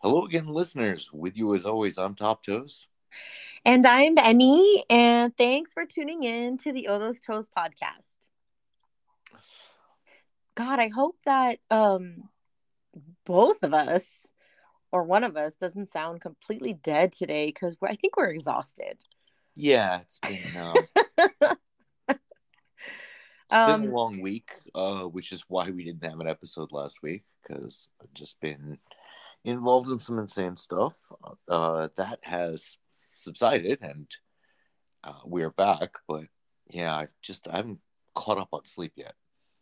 Hello again, listeners. With you as always, I'm Top Toes. And I'm Benny, and thanks for tuning in to the All Those Toes podcast. God, I hope that um both of us or one of us doesn't sound completely dead today because I think we're exhausted. Yeah, it's been um, it's Um, been a long week, uh, which is why we didn't have an episode last week because I've just been involved in some insane stuff. Uh, that has subsided, and uh, we're back. But yeah, I just I haven't caught up on sleep yet.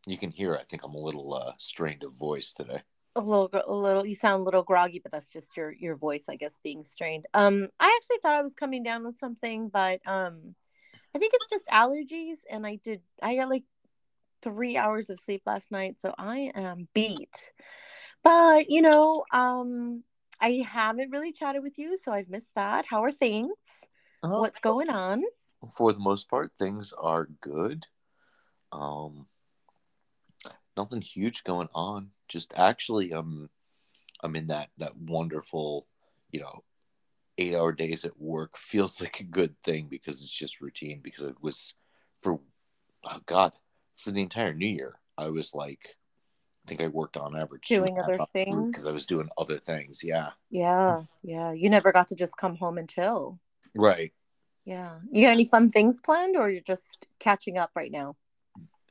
You can hear. I think I'm a little uh, strained of voice today. a little a little you sound a little groggy but that's just your your voice i guess being strained um i actually thought i was coming down with something but um i think it's just allergies and i did i got like three hours of sleep last night so i am beat but you know um i haven't really chatted with you so i've missed that how are things Uh, what's going on for the most part, things are good. Um, nothing huge going on. Just actually, um, I'm in that that wonderful, you know, eight hour days at work feels like a good thing because it's just routine. Because it was for, oh God, for the entire New Year, I was like, think I worked on average Doing other things? because I was doing other things. Yeah, yeah yeah you never got to just come home and chill right. yeah you got any fun things planned or you're just catching up right now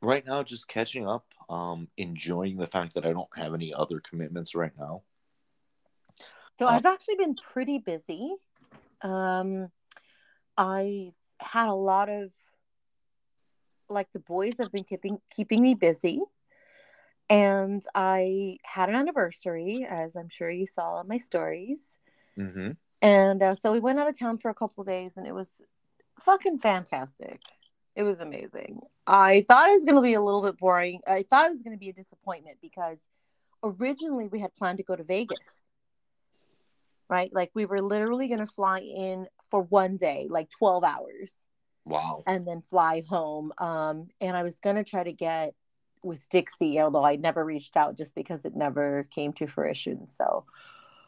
right now just catching up um enjoying the fact that i don't have any other commitments right now So Uh, I've actually been pretty busy. Um, I've had a lot of like the boys have been keeping keeping me busy, and I had an anniversary, as I'm sure you saw in my stories. mm-hmm. And uh, so we went out of town for a couple of days, and it was fucking fantastic. It was amazing. I thought it was going to be a little bit boring. I thought it was going to be a disappointment because originally we had planned to go to Vegas, right? Like we were literally going to fly in for one day, like 12 hours, wow and then fly home. Um, and I was going to try to get with Dixie, although I never reached out just because it never came to fruition. So,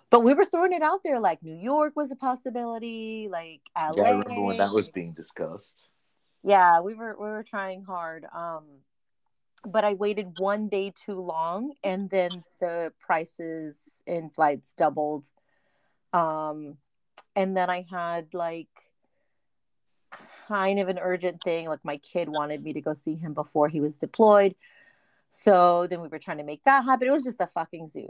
but we were throwing it out there like New York was a possibility, like LA. yeah i remember when that was being discussed yeah we were we were trying hard um but i waited one day too long and then the prices in flights doubled um and then i had like kind of an urgent thing like my kid wanted me to go see him before he was deployed so then we were trying to make that happen it was just a fucking zoo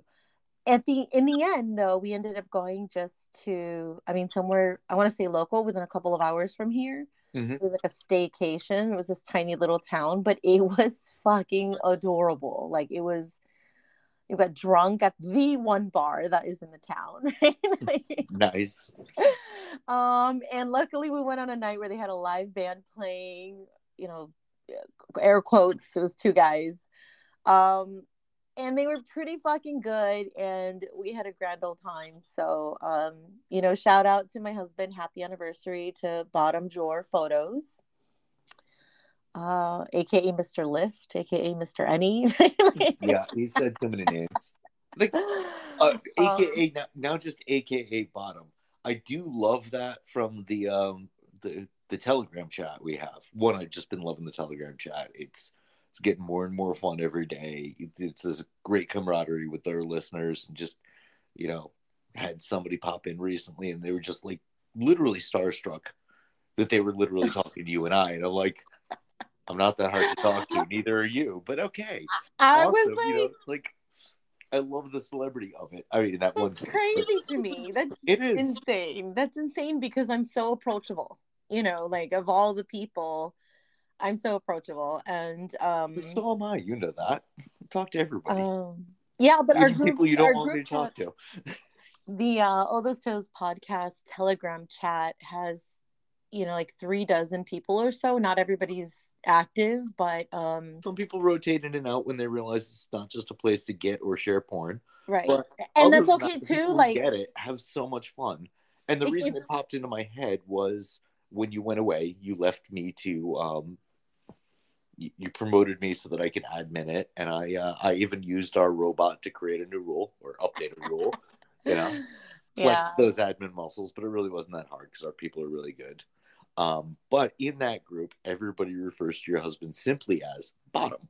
at the in the end though we ended up going just to i mean somewhere i want to say local within a couple of hours from here mm-hmm. it was like a staycation. It was this tiny little town, but it was fucking adorable. Like it was, you got drunk at the one bar that is in the town. Right? nice um, and luckily we went on a night where they had a live band playing. You know, air quotes. It was two guys. Um, and they were pretty fucking good and we had a grand old time. So um you know shout out to my husband. Happy anniversary to bottom drawer photos. Uh aka mr lift aka mr any yeah he said too many names. Like uh, aka now, now just aka bottom. I do love that from the um the the telegram chat we have. One i've just been loving the telegram chat. It's it's getting more and more fun every day it's, it's this great camaraderie with our listeners and just you know had somebody pop in recently and they were just like literally starstruck that they were literally talking to you and i and i'm like i'm not that hard to talk to neither are you but okay i awesome. was like you know, like I love the celebrity of it. I mean, that one that's case, crazy to me that's It is. insane that's insane because i'm so approachable you know like of all the people i'm so approachable and um So am I. You know that. Talk to everybody. um yeah but our group, people you don't want me to talk to. the uh all those toes podcast telegram chat has you know like three dozen people or so not everybody's active but um Some people rotate in and out when they realize it's not just a place to get or share porn. right But and that's okay that, too like get it have so much fun. And the It- reason it- it popped into my head was when you went away, you left me to um you, promoted me so that I could admin it, and I uh, I even used our robot to create a new rule or update a rule. You know, flex Yeah. those admin muscles, but it really wasn't that hard because our people are really good. Um, but in that group, everybody refers to your husband simply as bottom.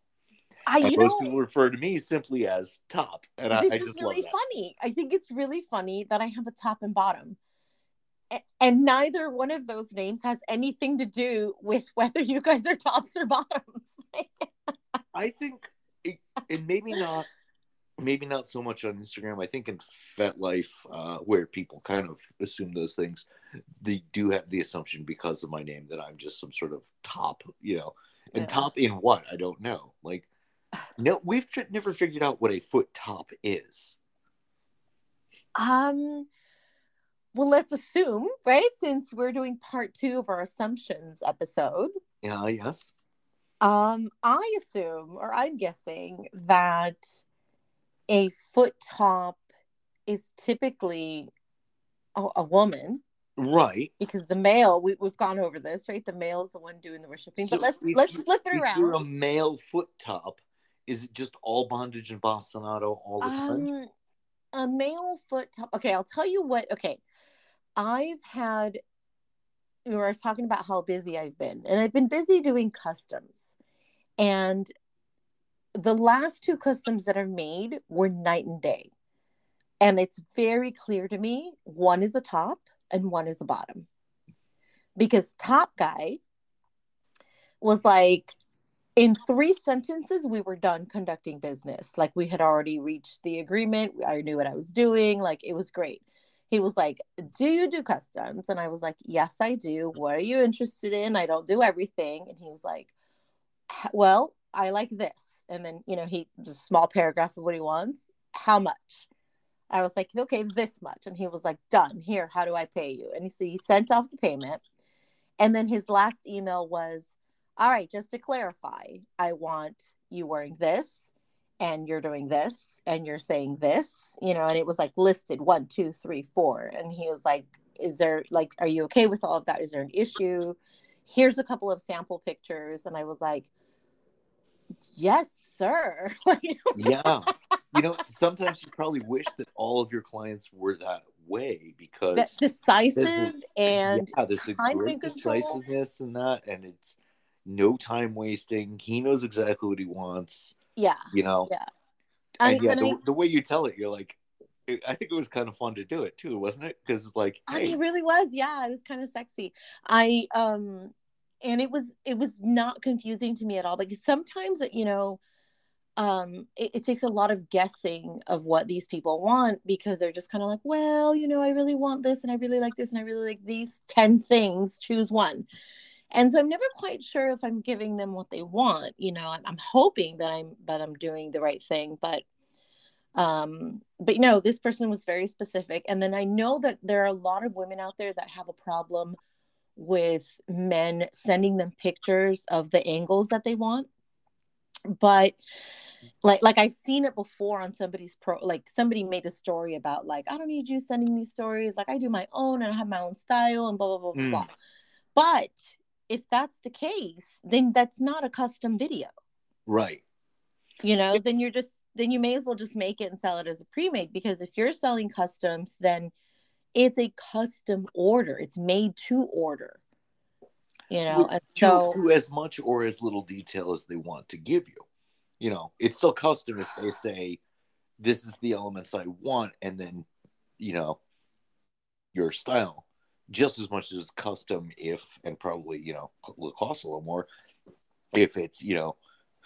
I, And you most know, people refer to me simply as top. And I, I just really funny. I think it's really funny that I have a top and bottom. And neither one of those names has anything to do with whether you guys are tops or bottoms. I think, it, and maybe not, maybe not so much on Instagram. I think in FetLife, uh, where people kind of assume those things, they do have the assumption because of my name that I'm just some sort of top, you know. And Yeah. top in what? I don't know. Like, no, we've never figured out what a foot top is. Um, well, let's assume, right? Since we're doing part two of our assumptions episode, Yeah, yes. um, I assume, or I'm guessing, that a foot top is typically a, a woman Right. because the male we, we've gone over this right the male is the one doing the worshiping So but let's let's you- flip it If around you're a male foot top, is it just all bondage and bastinado all the time? um a male foot top okay i'll tell you what okay i've had we were talking about how busy i've been and i've been busy doing customs. And the last two customs that are made were night and day. And it's very clear to me one is a top and one is a bottom. Because top guy was like in three sentences we were done conducting business. Like we had already reached the agreement. I knew what i was doing. Like it was great he was like do you do customs? And i was like yes i do. What are you interested in? I don't do everything. And he was like well i like this. And then you know he a small paragraph of what he wants how much? I was like okay this much. And he was like done. Here how do i pay you? And he, so he sent off the payment. And then his last email was all right, just to clarify, I want you wearing this and you're doing this and you're saying this, you know, and it was like listed one, two, three, four. And he was like, Is there like, are you okay with all of that? Is there an issue? Here's a couple of sample pictures. And I was like, Yes, sir. Yeah. You know, sometimes you probably wish that all of your clients were that way because that's decisive and yeah, there's a great decisiveness in that, and it's no time wasting. He knows exactly what he wants, yeah. you know. Yeah. I, And yeah, and the, the way you tell it, you're like, it- I think it was kind of fun to do it too, wasn't it? Because like, I- hey, it really was yeah it was kind of sexy i um and it was it was not confusing to me at all because sometimes you know um it, it takes a lot of guessing of what these people want because they're just kind of like well you know i really want this and i really like this and i really like these 10 things choose one and so i'm never quite sure if i'm giving them what they want you know i'm, I'm hoping that i'm that i'm doing the right thing but um but no this person was very specific and then i know that there are a lot of women out there that have a problem with men sending them pictures of the angles that they want but like like i've seen it before on somebody's pro like somebody made a story about like i don't need you sending me stories like i do my own and i have my own style and blah blah blah blah Mm. blah but if that's the case then that's not a custom video right. you know then you're just then you may as well just make it and sell it as a pre-made because if you're selling customs then it's a custom order it's made to order you know and so to as much or as little detail as they want to give you. You know, it's still custom if they say, "This is the elements I want," and then, you know, your style, just as much as it's custom. If and probably you know will cost a little more. If it's you know,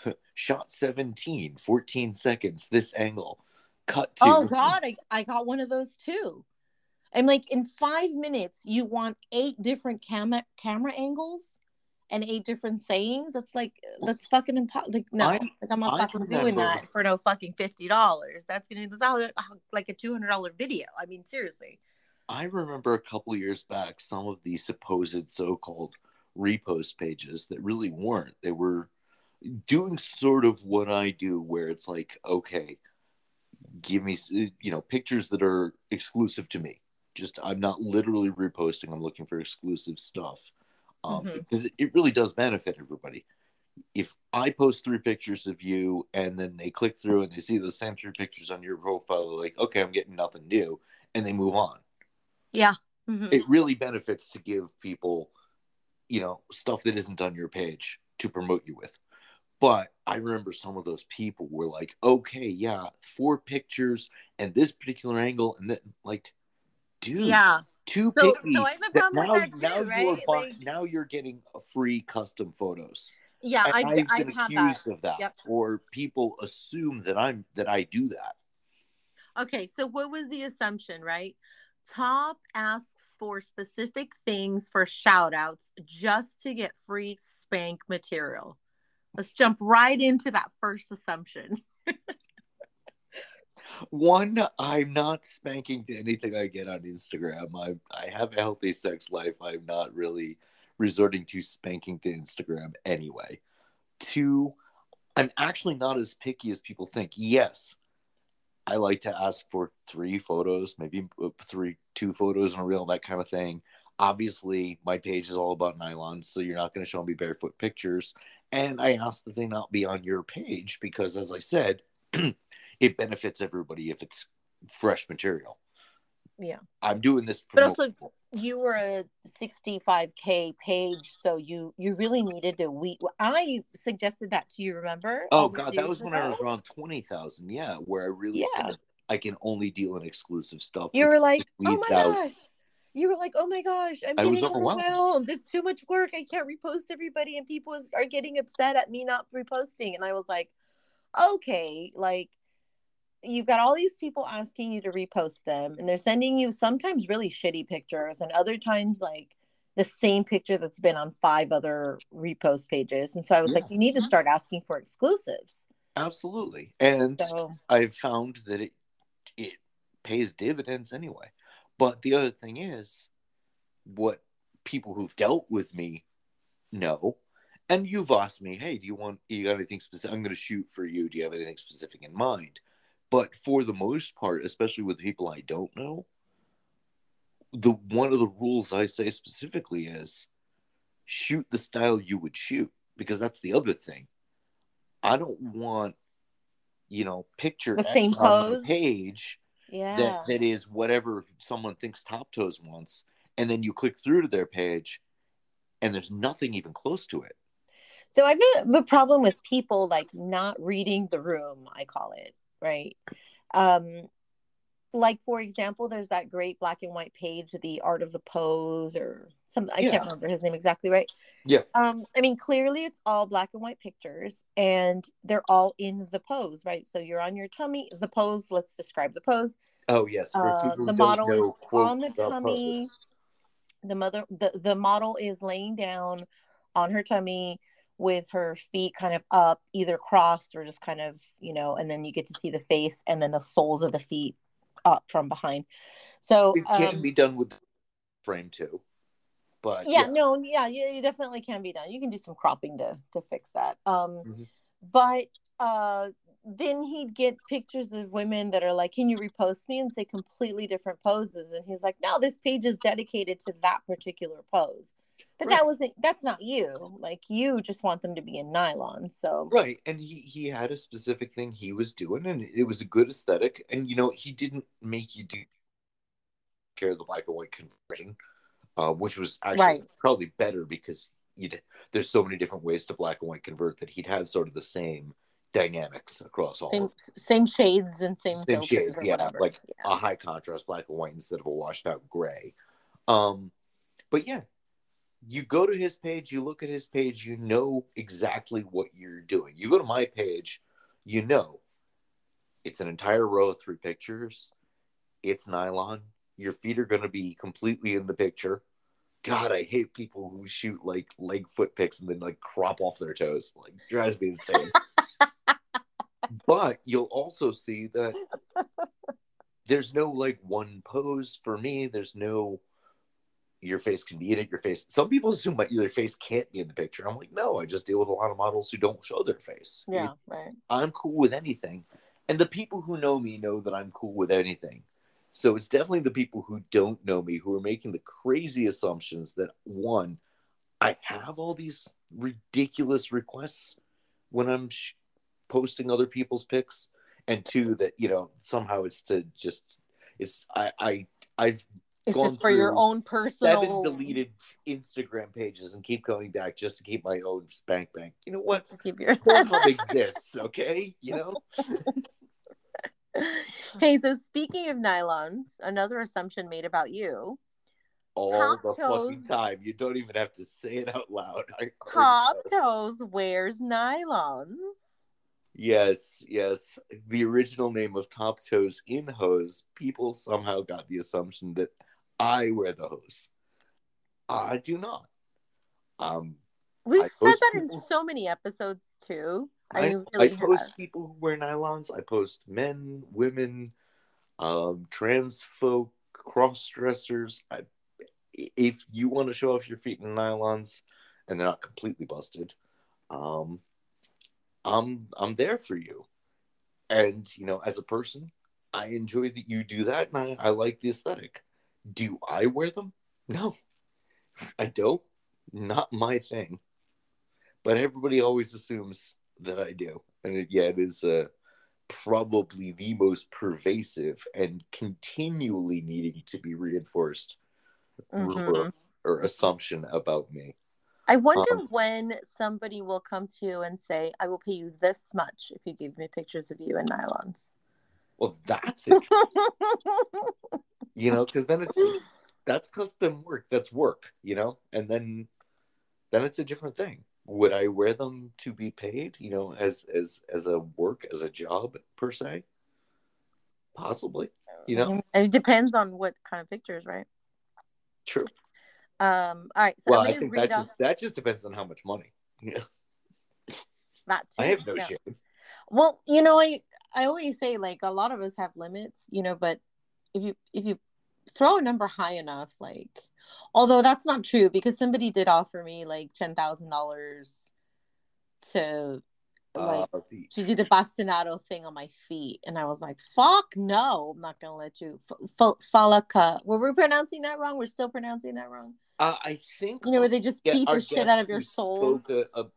shot 17, 14 seconds, this angle, cut to. oh god I, I got one of those too i'm like in five minutes you want eight different camera camera angles and eight different sayings that's like that's fucking impossible like no I- like i'm not I fucking doing that for no fucking fifty dollars that's gonna that's how, like a two hundred dollar video i mean seriously I remember a couple years back some of the supposed so-called repost pages that really weren't. They were doing sort of what I do, where it's like, okay, give me you know pictures that are exclusive to me. Just I'm not literally reposting. I'm looking for exclusive stuff um, Mhm. because it, it really does benefit everybody. If I post three pictures of you and then they click through and they see the same three pictures on your profile, they're like, okay, I'm getting nothing new, and they move on Yeah. Mhm. it really benefits to give people you know stuff that isn't on your page to promote you with but i remember some of those people were like okay yeah four pictures and this particular angle and then like dude yeah. too So, picky so I have a problem now, with that too, now right? you're Like, now you're getting a free custom photos yeah, I, I've I've been that. accused of that Yep. or people assume that i'm that i do that Okay, so what was the assumption, right? Top asks for specific things for shout outs just to get free spank material. Let's jump right into that first assumption. One, I'm not spanking to anything I get on Instagram. I I have a healthy sex life. I'm not really resorting to spanking to Instagram anyway. Two, I'm actually not as picky as people think. Yes, I like to ask for three photos, maybe uh, three, two photos in a reel, that kind of thing. Obviously, my page is all about nylons, so you're not going to show me barefoot pictures. And I ask that they not be on your page because, as I said, it benefits everybody if it's fresh material. Yeah. I'm doing this. But also, you were a 65k page, so you you really needed to we. I suggested that to you. Remember? oh god, that was when I ago? was around twenty thousand. Yeah, where I really Yeah. said I can only deal in exclusive stuff. You were like, oh my out- gosh. You were like, oh my gosh, I'm I was getting overwhelmed. overwhelmed. It's too much work. I can't repost everybody, and people is- are getting upset at me not reposting. And I was like, okay, like you've got all these people asking you to repost them, and they're sending you sometimes really shitty pictures, and other times like the same picture that's been on five other repost pages. And so I was Yeah. like, you need to mm-hmm. start asking for exclusives. Absolutely, and So I've found that it it pays dividends anyway. But the other thing is, what people who've dealt with me know, and you've asked me, hey, do you want you got anything specific? I'm going to shoot for you. Do you have anything specific in mind? But for the most part, especially with people I don't know, the one of the rules I say specifically is shoot the style you would shoot because that's the other thing. I don't want you know picture The X same on pose? page yeah. that that is whatever someone thinks Top Toes wants, and then you click through to their page, and there's nothing even close to it. So I have a problem with people like not reading the room, I call it, right? Um like for example, there's that great black and white page, the art of the pose or some I Yeah. can't remember his name exactly, right? Yeah. Um I mean clearly it's all black and white pictures and they're all in the pose, right? So you're on your tummy, the pose, let's describe the pose. Oh yes, Uh, the model is know, quote, on the tummy. pose. The mother the, the model is laying down on her tummy with her feet kind of up, either crossed or just kind of, you know, and then you get to see the face and then the soles of the feet up from behind. So It can um, be done with frame too, but yeah, no, yeah, yeah, it definitely can be done. You can do some cropping to to fix that. Um, Mhm. but uh, then he'd get pictures of women that are like, "Can you repost me?" and say completely different poses, and he's like, "No, this page is dedicated to that particular pose." But Right. that wasn't. That's not you. Like you just want them to be in nylon. So Right, and he he had a specific thing he was doing, and it was a good aesthetic. And you know, he didn't make you do care of the black and white conversion, uh, which was actually Right. probably better because you'd there's so many different ways to black and white convert that he'd have sort of the same dynamics across all same same shades and same Same shades, yeah, whatever. like Yeah. a high contrast black and white instead of a washed out gray. Um, but yeah, you go to his page, you look at his page, you know exactly what you're doing. You go to my page, you know it's an entire row of three pictures. It's nylon. Your feet are going to be completely in the picture. God, I hate people who shoot like leg foot pics and then like crop off their toes. Like drives me insane. but you'll also see that there's no like one pose for me. There's no your face can be in it. Your face. Some people assume my your face can't be in the picture. I'm like, no, I just deal with a lot of models who don't show their face. yeah, right. I'm cool with anything. And the people who know me know that I'm cool with anything. So it's definitely the people who don't know me who are making the crazy assumptions that one, I have all these ridiculous requests when I'm sh- posting other people's pics, and two that you know somehow it's to just it's I I I've It's just for your own personal. seven deleted Instagram pages and keep going back just to keep my own spank bank. You know what? keep your. Pornhub exists, okay? You know? hey, so speaking of nylons, another assumption made about you: All Top the fucking time. You don't even have to say it out loud. I Top. Toes wears nylons. Yes, yes. The original name of Top Toes in Hose, people somehow got the assumption that I wear the hose. I do not. Um, We've I said that in so many episodes too. I, I, really I have. post people who wear nylons. I post men, women, um, trans folk, cross dressers. I, if you want to show off your feet in nylons and they're not completely busted, um, I'm I'm there for you. And you know, as a person, I enjoy that you do that, and I, I like the aesthetic. Do I wear them? No, I don't. Not my thing. But everybody always assumes that I do, and it, yeah, it is uh, probably the most pervasive and continually needing to be reinforced rumor Mhm. or assumption about me. I wonder Um, when somebody will come to you and say, "I will pay you this much if you give me pictures of you in nylons." Well, that's it, you know, because then it's that's custom work. That's work, you know, and then then it's a different thing. Would I wear them to be paid, you know, as as as a work as a job per se? Possibly, you know. And it depends on what kind of pictures, right? True. Um. All right. So well, I think that off just that just depends on how much money. Yeah, that too. I have no Yeah. shame. Well, you know, I I always say like a lot of us have limits, you know, but if you if you throw a number high enough, like although that's not true because somebody did offer me like ten thousand dollars to like uh, the, to do the bastinado thing on my feet, and I was like, "Fuck no, I'm not gonna let you." F- falaka, were we pronouncing that wrong? We're still pronouncing that wrong. uh, I think You know, where they just Yeah, beat the shit out of your who soles. spoke a- a-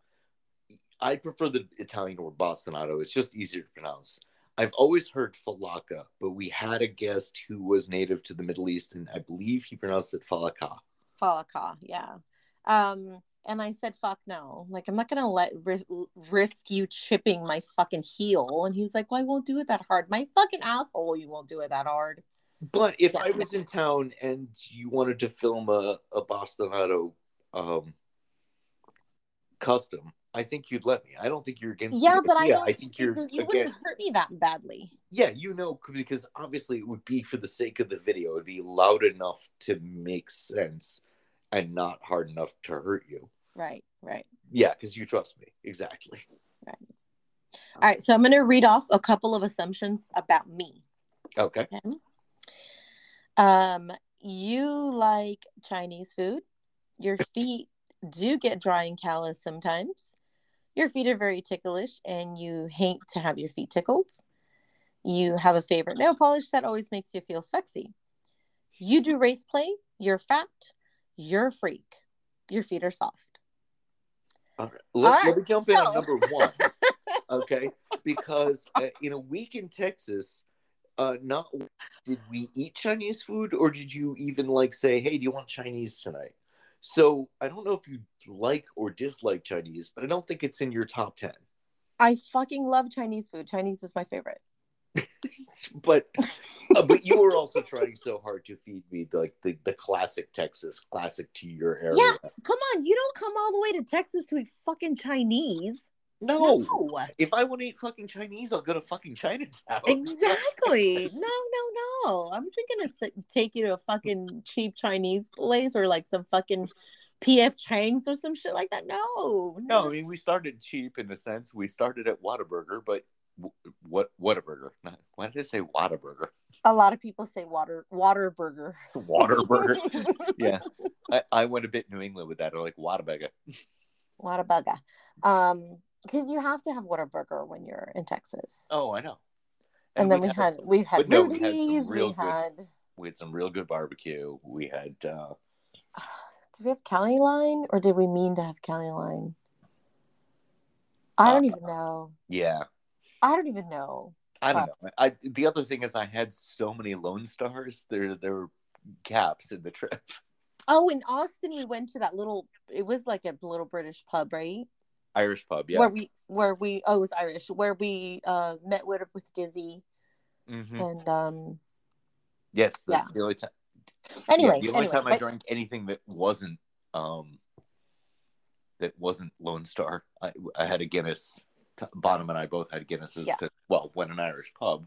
I prefer the Italian word bastonado. It's just easier to pronounce. I've always heard falaka, but we had a guest who was native to the Middle East, and I believe he pronounced it falaka. Falaka, yeah. Um, and I said, "Fuck no!" Like, I'm not gonna let ri- risk you chipping my fucking heel. And he was like, "Well, I won't do it that hard." My fucking asshole, you won't do it that hard. But if Yeah. I was in town and you wanted to film a, a bastonado um, custom, I think you'd let me. I don't think you're against Yeah, but I don't. I think you're you again, wouldn't hurt me that badly. yeah, you know, because obviously it would be for the sake of the video. It'd be loud enough to make sense and not hard enough to hurt you. Right, right. Yeah, because you trust me. Exactly. Right. All right, so I'm going to read off a couple of assumptions about me. Okay. Okay. Um, you like Chinese food. Your feet do get dry and callous sometimes. Your feet are very ticklish, and you hate to have your feet tickled. You have a favorite nail polish that always makes you feel sexy. You do race play. You're fat. You're a freak. Your feet are soft. All right. Let, All right, let me jump in on number one. Okay. Because uh, in a week in Texas, uh, not did we eat Chinese food or did you even like say, hey, do you want Chinese tonight? So I don't know if you like or dislike Chinese, but I don't think it's in your top 10. I fucking love Chinese food. Chinese is my favorite. But uh, but you were also trying so hard to feed me like the, the classic Texas, classic to your area. Yeah. Come on, you don't come all the way to Texas to eat fucking Chinese. No. No. If I want to eat fucking Chinese, I'll go to fucking Chinatown. Exactly. No, no, no. I was thinking to take you to a fucking cheap Chinese place or like some fucking PF Chang's or some shit like that. No, No, I mean we started cheap in a sense. We started at Whataburger, but what Whataburger? Not, why did I say Whataburger? A lot of people say water water burger. Waterburger. yeah, I, I went a bit New England with that. I like Whataburger. Whataburger. Um, because you have to have Whataburger when you're in Texas. Oh, I know. and, then we had had we've had no, we had some real We good- had. we had some real good barbecue. We had uh, Did we have county line or did we mean to have county line? I don't Uh, even know. yeah. I don't even know. I don't know. I the other thing is I had so many Lone Stars. There there were gaps in the trip. Oh, in Austin, we went to that little. It was like a little British pub, right? Irish pub, yeah. Where we, where we, oh, it was Irish. Where we uh met with with Dizzy, Mhm. and um. Yes, that's the only time. Anyway, the only anyway, time I but- drank anything that wasn't um that wasn't Lone Star. I, I had a Guinness. Bonham and I both had Guinnesses. Yeah. well, went an Irish pub.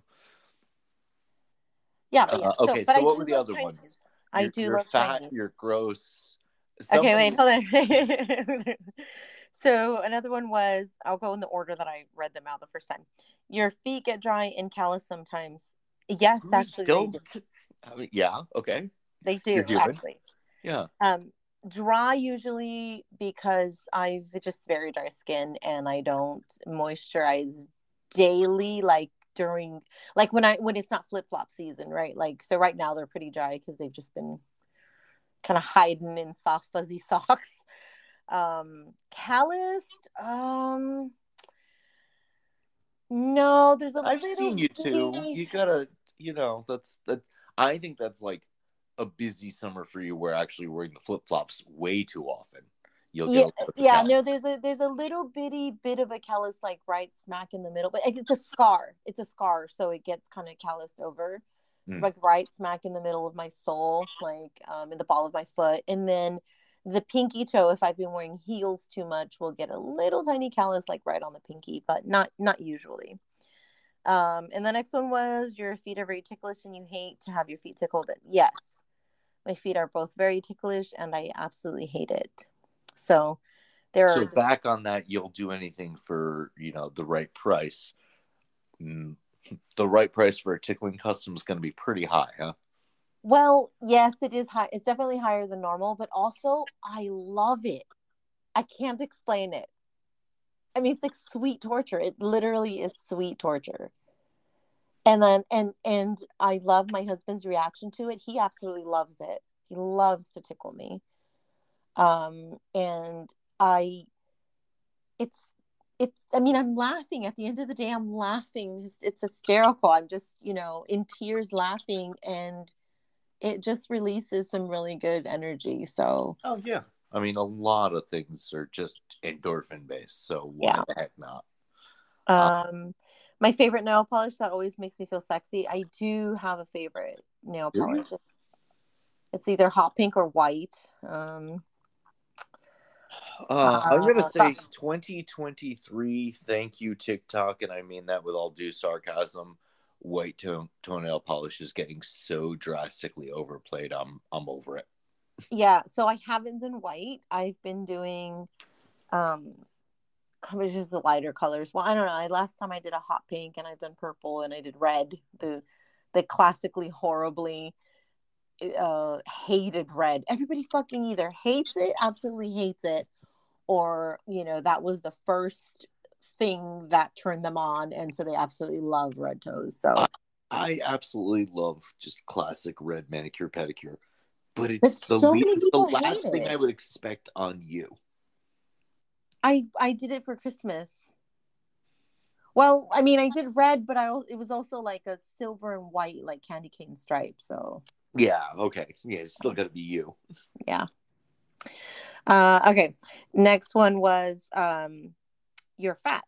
Yeah, but yeah. Uh, okay, but so what were the other Chinese. ones? I You're- do you're love fat. Chinese. You're gross. Okay, wait, hold on. so another one was I'll go in the order that I read them out the first time. Your feet get dry and callous sometimes. Yes, Who's actually, they don't- do. I mean, yeah. Okay. They do actually. Yeah. Um, dry usually because I've just very dry skin and I don't moisturize daily like during like when I when it's not flip flop season, right? Like so right now they're pretty dry because they've just been kind of hiding in soft fuzzy socks. Um, calloused, um, no, there's a I've seen you too. You gotta, you know, that's that. I think that's like a busy summer for you, where actually wearing the flip flops way too often. You'll yeah, yeah. No, there's a there's a little bitty bit of a callus like right smack in the middle, but it's a scar. It's a scar, so it gets kind of calloused over, Mm. like right smack in the middle of my sole, like um, in the ball of my foot, and then the pinky toe. If I've been wearing heels too much, will get a little tiny callus like right on the pinky, but not not usually. Um, and the next one was your feet are very ticklish and you hate to have your feet tickled. Yes, my feet are both very ticklish and I absolutely hate it. So there So are back on that, you'll do anything for you know the right price. Mm, The right price for a tickling custom is going to be pretty high, huh? Well, yes, it is high. It's definitely higher than normal, but also I love it. I can't explain it. I mean, it's like sweet torture. It literally is sweet torture. And then and and I love my husband's reaction to it. He absolutely loves it. He loves to tickle me. Um and I it's it's I mean I'm laughing at the end of the day I'm laughing. It's, it's hysterical. I'm just, you know, in tears laughing and it just releases some really good energy. So, Oh yeah. I mean, a lot of things are just endorphin based, so why Yeah. the heck not? Um, my favorite nail polish that always makes me feel sexy. I do have a favorite nail Do polish. It's, it's either hot pink or white. Um, Uh, I'm gonna Uh, say 2023. Thank you, TikTok, and I mean that with all due sarcasm. White tone toenail polish is getting so drastically overplayed. I'm I'm over it. yeah. So I haven't done white. I've been doing, um, which is the lighter colors. Well, I don't know. I, last time I did a hot pink, and I've done purple, and I did red. The the classically horribly uh hated red. Everybody fucking either hates it, absolutely hates it, or you know that was the first thing that turned them on and so they absolutely love red toes so Uh, I absolutely love just classic red manicure pedicure, but it's But the so least, the people hate last thing it. I would expect on you. i i did it for christmas well i mean i did red but i it was also like a silver and white like candy cane stripe so Yeah, okay, yeah, it's still to be you. Yeah uh okay next one was um you're fat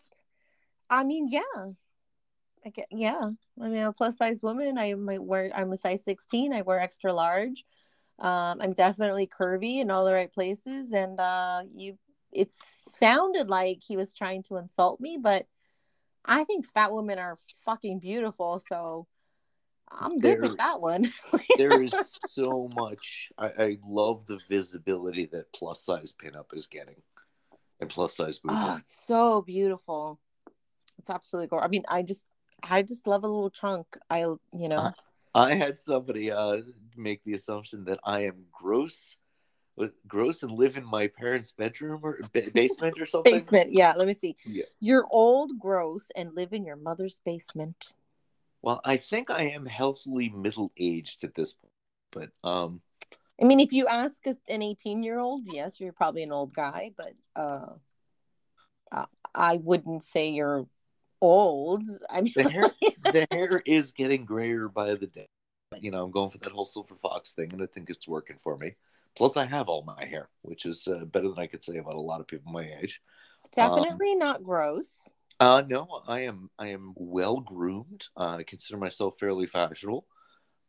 i mean yeah. I get, yeah. I mean i'm a plus size woman. I might wear i'm a size 16 i wear extra large. Um i'm definitely curvy in all the right places. And uh you it sounded like he was trying to insult me but i think fat women are fucking beautiful. So i'm good They're- with that one. There is so much. I, I love the visibility that plus size pinup is getting, and plus size Oh, it's so beautiful. It's absolutely gorgeous. I mean, I just, I just love a little trunk. I, you know, I had somebody uh, make the assumption that I am gross, gross, and live in my parents' bedroom or ba- basement or something. basement. Yeah, let me see. Yeah. You're old, gross, and live in your mother's basement. Well, I think I am healthily middle aged at this point, but um, I mean, if you ask an 18 year old, yes, you're probably an old guy, but uh, I wouldn't say you're old. I mean, the hair the hair is getting grayer by the day. you know, I'm going for that whole silver fox thing, and I think it's working for me. Plus, I have all my hair, which is uh, better than I could say about a lot of people my age. Definitely um, not gross. Uh, no, I am. I am well groomed. Uh, I consider myself fairly fashionable,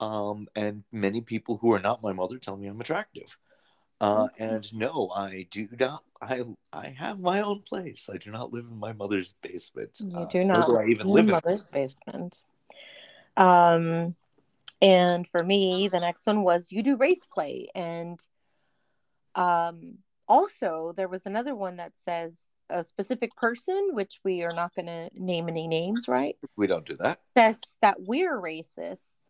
um, and many people who are not my mother tell me I'm attractive. Uh, and no, I do not. I I have my own place. I do not live in my mother's basement. You uh, do not. I even live in my mother's basement. Um, and for me, the next one was you do race play, and um, also there was another one that says a specific person, which we are not going to name any names, right? We don't do that. Says that we're racist.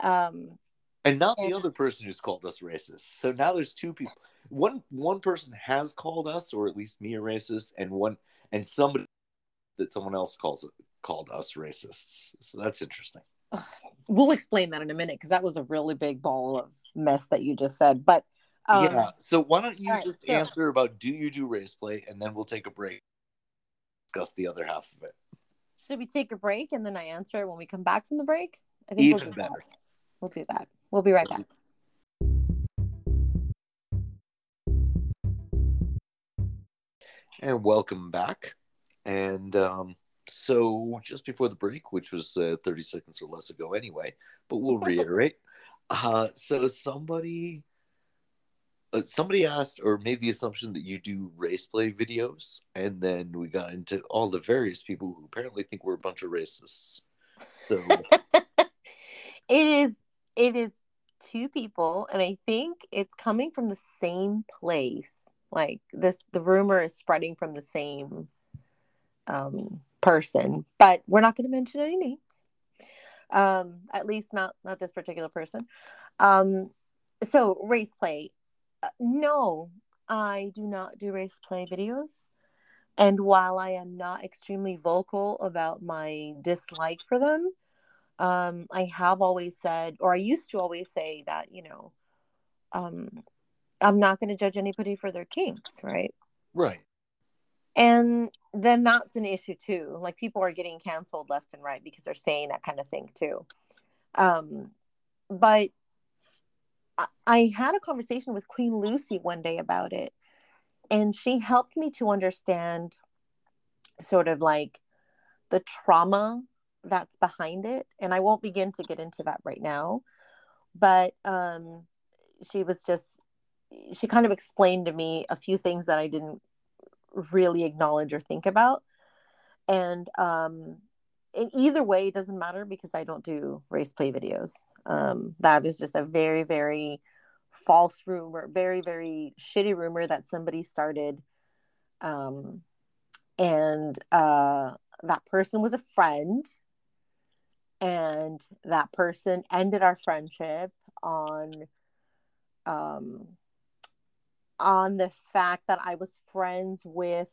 Um, and not and, the other person who's called us racist. So now there's two people. One one person has called us, or at least me, a racist, and one and somebody that someone else calls it called us racists. So that's interesting. We'll explain that in a minute because that was a really big ball of mess that you just said. But um, yeah, so why don't you just so, answer about do you do race play, and then we'll take a break, discuss the other half of it. Should we take a break and then I answer when we come back from the break? I think even we'll better. That. We'll do that. We'll be right back. And welcome back. And um, so, just before the break, which was uh, 30 seconds or less ago anyway, but we'll reiterate. uh, so, somebody. Uh, somebody asked or made the assumption that you do race play videos, and then we got into all the various people who apparently think we're a bunch of racists. So it is it is two people and i think it's coming from the same place. Like this the rumor is spreading from the same um, person but we're not going to mention any names. Um, at least not not this particular person. Um, so race play. Uh, no i do not do race play videos. And while i am not extremely vocal about my dislike for them um, I have always said, or I used to always say that, you know, um, I'm not going to judge anybody for their kinks, right? Right. And then that's an issue too. Like people are getting canceled left and right because they're saying that kind of thing too. Um, but I, I had a conversation with Queen Lucy one day about it, and she helped me to understand sort of like the trauma that's behind it and i won't begin to get into that right now but um she was just she kind of explained to me a few things that i didn't really acknowledge or think about and um in either way it doesn't matter because i don't do race play videos. Um that is just a very very false rumor very very shitty rumor that somebody started um and uh that person was a friend and that person ended our friendship on um on the fact that I was friends with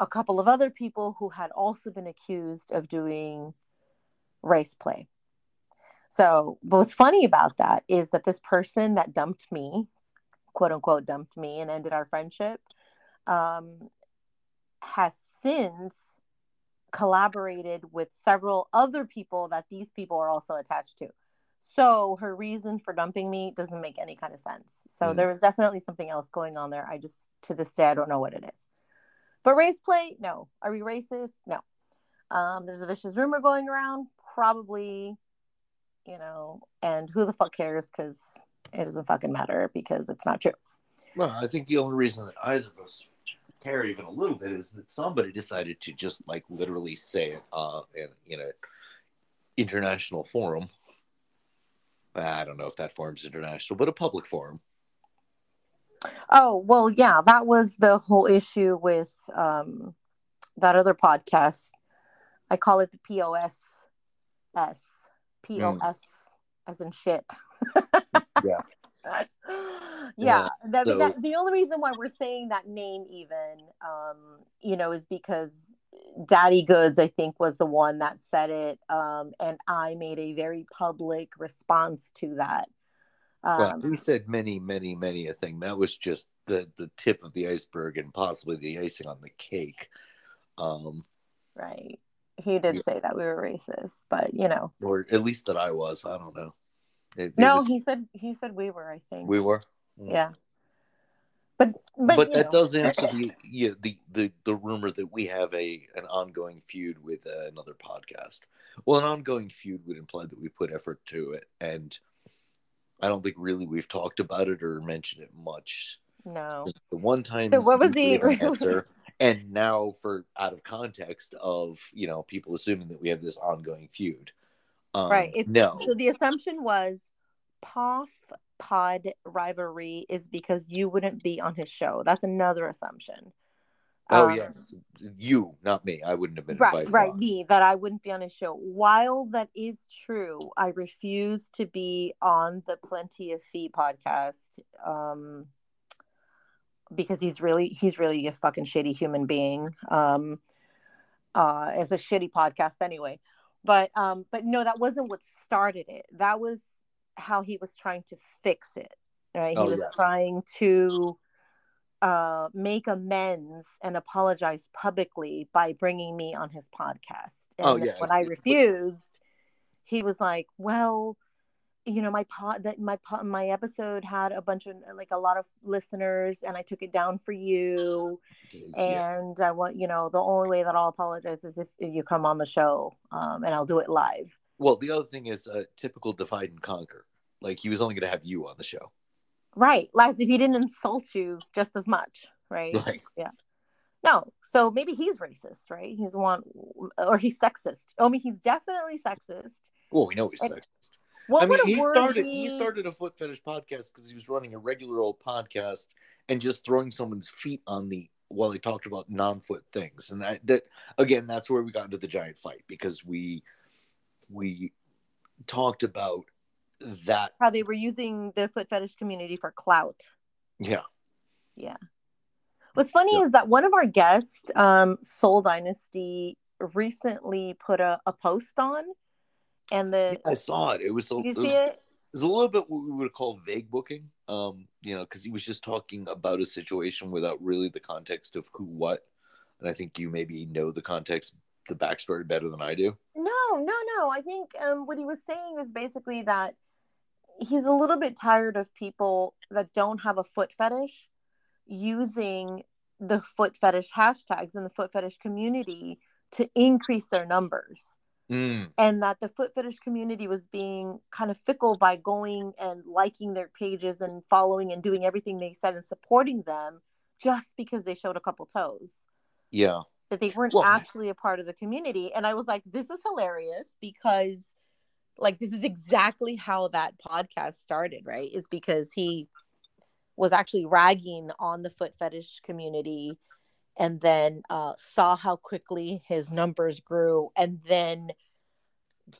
a couple of other people who had also been accused of doing race play. So, what's funny about that is that this person that dumped me, quote unquote, dumped me and ended our friendship, um, has since collaborated with several other people that these people are also attached to. So her reason for dumping me doesn't make any kind of sense. So mm. there was definitely something else going on there. I just to this day I don't know what it is. But race play, no. Are we racist? No. Um, there's a vicious rumor going around, probably, you know, and who the fuck cares? Because it doesn't fucking matter because it's not true. Well, I think the only reason that either of us care even a little bit is that somebody decided to just like literally say it uh, in in a international forum. I don't know if that forum's international, but a public forum. Oh well, yeah, that was the whole issue with um, that other podcast. I call it the POS S POS mm. as in shit. yeah. yeah, that, so, that, the only reason why we're saying that name even um you know is because daddy goods i think was the one that said it um and i made a very public response to that um, well, he said many many many a thing that was just the the tip of the iceberg and possibly the icing on the cake um right he did Yeah. say that we were racist, but you know, or at least that I was. I don't know. It- it no, was- he said he said we were. I think. we were. Yeah. But but, But, that know. does answer the yeah the, the the rumor that we have a an ongoing feud with uh, another podcast. Well, an ongoing feud would imply that we put effort to it, and I don't think really we've talked about it or mentioned it much no. since the one time. So what was the- answer, and now for out of context of you know people assuming that we have this ongoing feud. Um, right. It's, no, So the assumption was, POF Pod rivalry is because you wouldn't be on his show. That's another assumption. oh Um, yes, you, not me. I wouldn't have been right right on. me that i wouldn't be on his show while that is true i refuse to be on the plenty of feet podcast um because he's really he's really a fucking shitty human being um uh it's a shitty podcast anyway but um but no that wasn't what started it that was how he was trying to fix it right he Oh, was yes. trying to uh, make amends and apologize publicly by bringing me on his podcast. And Oh, yeah. when I refused, he was like, "Well, you know, my pod that my pod, my episode had a bunch of like a lot of listeners, and I took it down for you. Yeah. And I want you know the only way that I'll apologize is if, if you come on the show, um, and I'll do it live." Well, the other thing is uh, typical divide and conquer. Like he was only going to have you on the show. Right, like if he didn't insult you just as much, right? Right. Yeah. No, so maybe he's racist, right? He's one, or he's sexist. I mean, he's definitely sexist. Well, we know he's And- sexist. What I mean, a he started be- he started a foot fetish podcast because he was running a regular old podcast and just throwing someone's feet on the while he talked about non-foot things. And I, that again, that's where we got into the giant fight because we we talked about that. how they were using the foot fetish community for clout. Yeah. Yeah. What's funny Yeah. is that one of our guests, um, Soul Dynasty, recently put a, a post on, and the I saw it. It was a, you it see was, it? it was a little bit what we would call vague booking. Um, you know, because he was just talking about a situation without really the context of who what. And I think you maybe know the context, the backstory better than I do. No, no, no. No. I think um, what he was saying is basically that he's a little bit tired of people that don't have a foot fetish using the foot fetish hashtags in the foot fetish community to increase their numbers. Mm. And that the foot fetish community was being kind of fickle by going and liking their pages and following and doing everything they said and supporting them just because they showed a couple toes Yeah. That they weren't Well- actually a part of the community. And I was like, this is hilarious because like this is exactly how that podcast started, right? Is because he was actually ragging on the foot fetish community and then uh, saw how quickly his numbers grew and then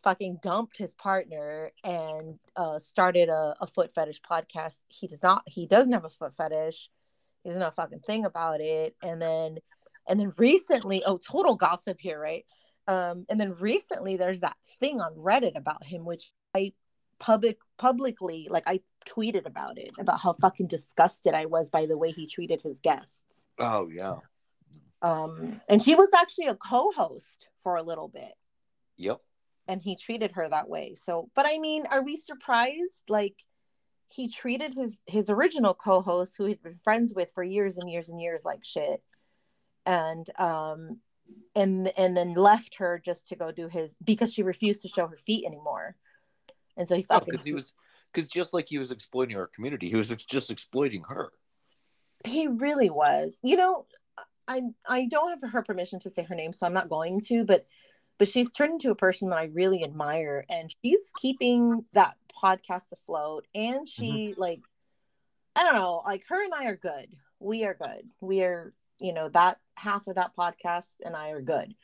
fucking dumped his partner and uh, started a, a foot fetish podcast. He does not, he doesn't have a foot fetish. He doesn't know a fucking thing about it. And then, and then recently, oh, total gossip here, right? Um, and then recently there's that thing on Reddit about him, which I public publicly, like I tweeted about it, about how fucking disgusted I was by the way he treated his guests. Oh yeah. Um, and she was actually a co-host for a little bit Yep. and he treated her that way. So, but I mean, are we surprised? Like, he treated his his original co-host, who he'd been friends with for years and years and years, like shit, and um, and and then left her just to go do his because she refused to show her feet anymore, and so he fucking Because he was because just like he was exploiting our community, he was ex- just exploiting her. he really was. You know, I I don't have her permission to say her name, so I'm not going to, but but she's turned into a person that I really admire and she's keeping that podcast afloat and she like I don't know, like her and I are good. We are good. We are, you know, that half of that podcast and I are good.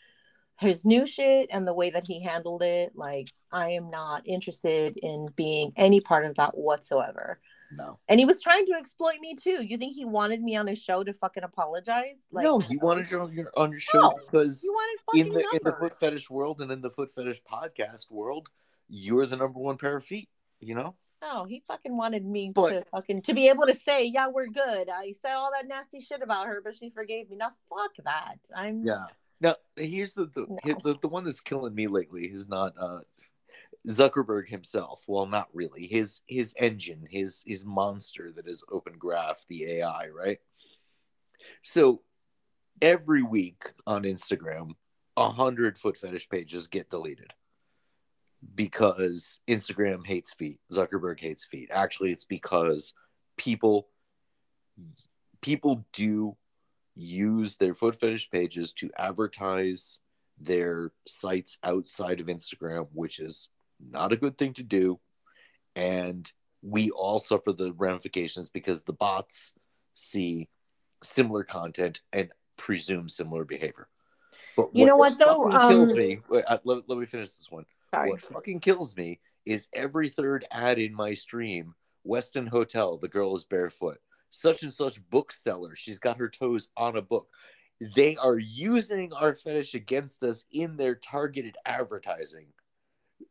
His new shit and the way that he handled it, like I am not interested in being any part of that whatsoever. No. And he was trying to exploit me too. You think he wanted me on his show to fucking apologize? Like, no, he wanted you on your on your show No, because He wanted in the in the foot fetish world and in the foot fetish podcast world, you're the number one pair of feet. You know. No, he fucking wanted me But- to fucking to be able to say, yeah, we're good. I said all that nasty shit about her, but she forgave me. Now fuck that. I'm Yeah. Now, here's the the, No. the the one that's killing me lately is not uh, Zuckerberg himself. Well, not really. His his engine, his his monster that is Open Graph, the AI, right? So every week on Instagram, a hundred foot fetish pages get deleted because Instagram hates feet. Zuckerberg hates feet. Actually, it's because people people do use their foot fetish pages to advertise their sites outside of Instagram, which is not a good thing to do. And we all suffer the ramifications because the bots see similar content and presume similar behavior. But You know what, though? kills Um, me. uh, let, let me finish this one. Sorry. What fucking kills me is every third ad in my stream Westin Hotel, the girl is barefoot. Such and such bookseller, she's got her toes on a book. They are using our fetish against us in their targeted advertising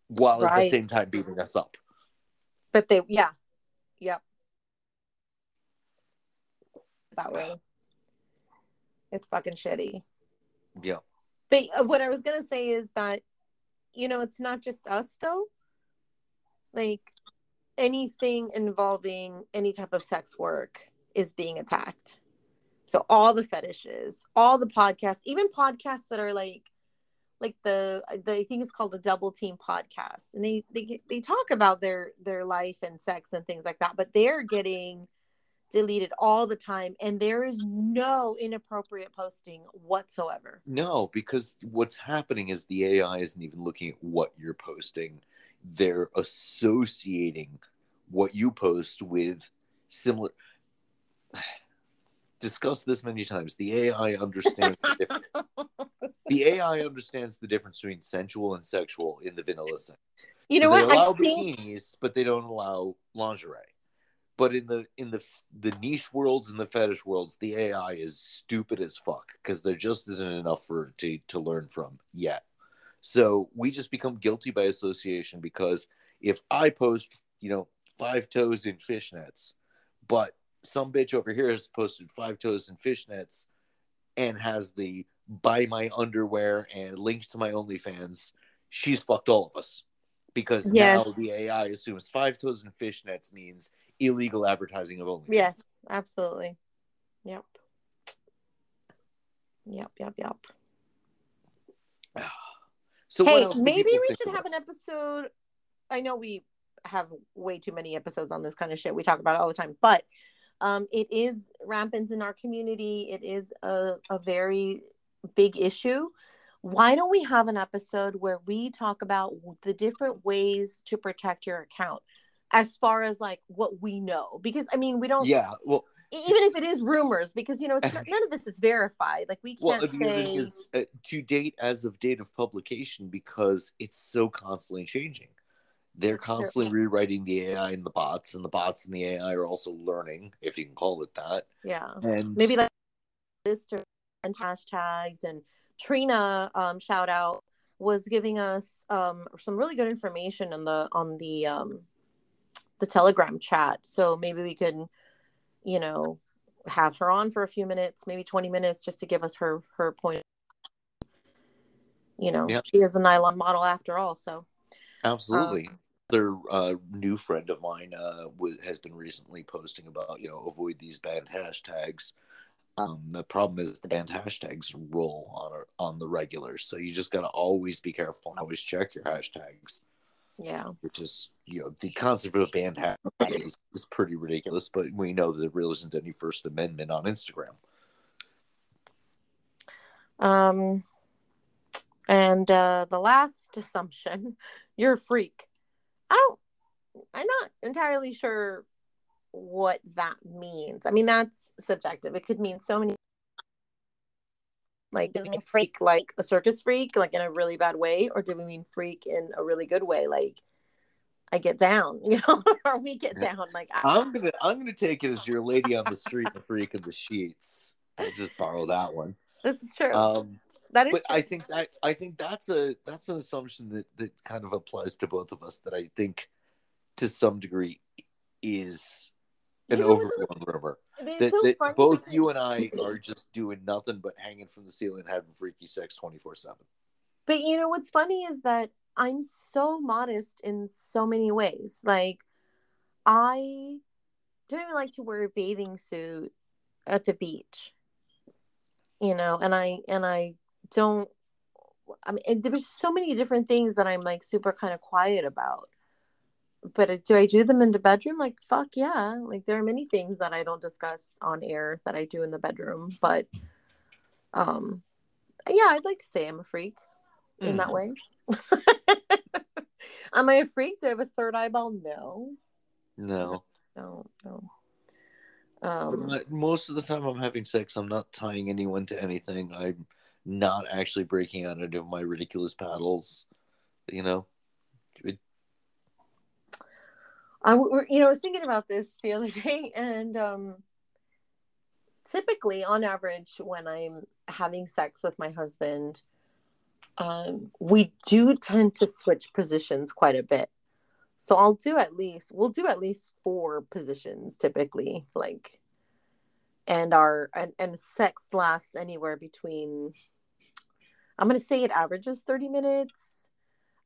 while at the same time beating us up. But they, yeah, yep. That way, it's fucking shitty. Yeah. But uh, what I was gonna say is that, you know, it's not just us though. Like anything involving any type of sex work is being attacked. So all the fetishes, all the podcasts, even podcasts that are like, like the the I think it's called the Double Team podcast, and they they they talk about their their life and sex and things like that, but they're getting deleted all the time, and there is no inappropriate posting whatsoever. No, because what's happening is the AI isn't even looking at what you're posting. They're associating what you post with similar. Discussed this many times. The AI understands the difference. The AI understands the difference between sensual and sexual in the vanilla sense. You know they what? allow I think bikinis, but they don't allow lingerie. But in the in the the niche worlds and the fetish worlds, the AI is stupid as fuck because there just isn't enough for to to learn from yet. So we just become guilty by association because if I post, you know, five toes in fishnets, but some bitch over here has posted five toes in fishnets and has the buy my underwear and link to my OnlyFans, she's fucked all of us. Because Yes. now the AI assumes five toes in fishnets means illegal advertising of OnlyFans. yes, absolutely. Yep. Yep, yep, yep. So hey, maybe we should have an episode. I know we have way too many episodes on this kind of shit. We talk about it all the time, but um, it is rampant in our community. It is a, a very big issue. Why don't we have an episode where we talk about the different ways to protect your account as far as like what we know? Because I mean, we don't, Yeah, well, even if it is rumors, because you know, not, none of this is verified. Like we can't other say, is uh, to date as of date of publication because it's so constantly changing. They're constantly rewriting the AI and the bots, and the bots and the AI are also learning, if you can call it that. yeah. And maybe like list and hashtags and Trina um shout out was giving us um some really good information on the on the um the telegram chat so maybe we could you know have her on for a few minutes maybe 20 minutes just to give us her her point you know Yep. she is a nylon model after all so Absolutely. Another uh, new friend of mine uh, w- has been recently posting about, you know, avoid these banned hashtags. Um, the problem is the banned hashtags roll on on the regular, so you just got to always be careful and always check your hashtags. yeah Which is, you know, the concept of a banned hashtag is, is pretty ridiculous, but we know that there really isn't any First Amendment on Instagram. Um, and uh, the last assumption, you're a freak. I don't. I'm not entirely sure what that means. I mean, that's subjective. It could mean so many. Like, do we mean freak like a circus freak, like in a really bad way, or do we mean freak in a really good way, like I get down, you know, or we get down? Like, I, I'm gonna I'm gonna take it as your lady on the street and freak in the sheets. I'll just borrow that one. this is true. Um, that is but true. I think that I think that's a that's an assumption that that kind of applies to both of us that I think to some degree is an You know what, overblown rumor. I so that both because- you and I are just doing nothing but hanging from the ceiling, having freaky sex twenty four seven. But you know what's funny is that I'm so modest in so many ways. Like I don't even like to wear a bathing suit at the beach. You know, and I and I don't I mean there's so many different things that I'm like super kind of quiet about. But uh, do I do them in the bedroom? Like fuck yeah. Like there are many things that I don't discuss on air that I do in the bedroom, but um yeah, I'd like to say I'm a freak in that Mm. way. Am I a freak? Do I have a third eyeball? No, No, no, no. Um, most of the time I'm having sex, I'm not tying anyone to anything. I'm not actually breaking out into my ridiculous paddles. You know, It- I, you know, I was thinking about this the other day, and um, typically, on average, when I'm having sex with my husband, um, we do tend to switch positions quite a bit. So I'll do at least we'll do at least four positions typically, like, and our and, and sex lasts anywhere between. I'm gonna say it averages thirty minutes.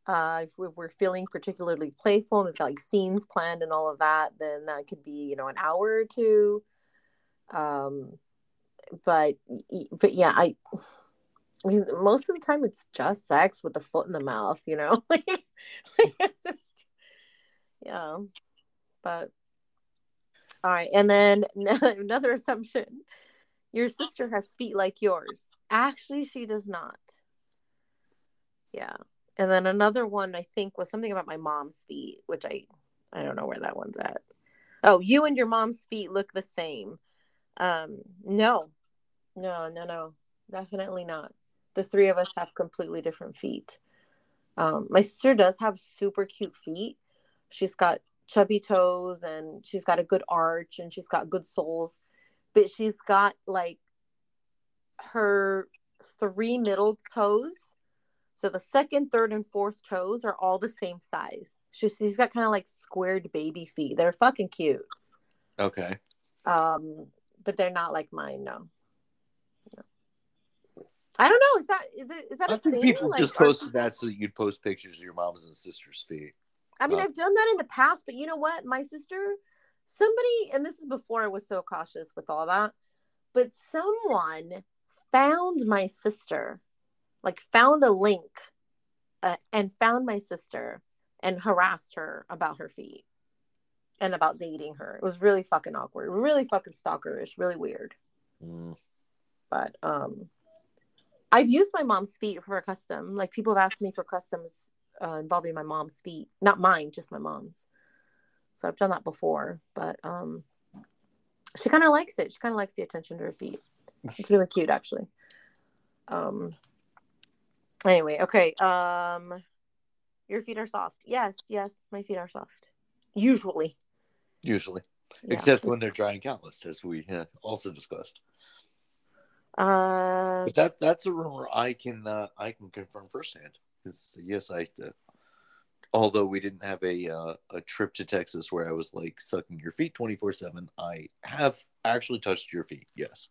Uh, if we- we're feeling particularly playful and we've got like scenes planned and all of that, then that could be you know an hour or two. Um, but but yeah, I. I mean, most of the time it's just sex with the foot in the mouth, you know. like, like just, yeah. But all right, and then another assumption: your sister has feet like yours. Actually, she does not. Yeah, and then another one I think was something about my mom's feet, which I I don't know where that one's at. Oh, you and your mom's feet look the same. Um, no, no, no, no, definitely not the three of us have completely different feet. Um, my sister does have super cute feet. She's got chubby toes and she's got a good arch and she's got good soles, but she's got like her three middle toes. So the second, third, and fourth toes are all the same size. She's, she's got kind of like squared baby feet. They're fucking cute. okay. Um, but they're not like mine, no. I don't know. Is that is it is that I a thing? people Like, just are posted people- that so that you'd post pictures of your mom's and sister's feet. I mean, Uh, I've done that in the past, but you know what? My sister, somebody, and this is before I was so cautious with all that, but someone found my sister, like found a link, uh, and found my sister and harassed her about her feet and about dating her. It was really fucking awkward, really fucking stalkerish, really weird. Mm. but um i've used my mom's feet for a custom like people have asked me for customs uh, involving my mom's feet not mine just my mom's so i've done that before but um she kind of likes it she kind of likes the attention to her feet it's really cute actually um anyway okay um your feet are soft yes yes my feet are soft usually Usually, yeah. except when they're dry and calloused, as we uh, also discussed. uh But that that's a rumor I can uh, I can confirm firsthand. Because yes, I. Uh, although we didn't have a uh, a trip to Texas where I was like sucking your feet twenty four seven, I have actually touched your feet. Yes.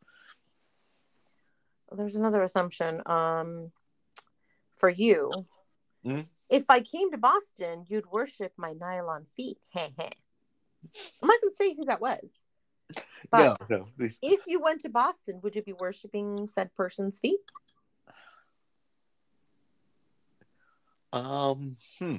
there's another assumption um for you Mhm. if i came to boston you'd worship my nylon feet i'm not gonna say who that was but no, no. These, if you went to boston would you be worshiping said person's feet um. Hmm.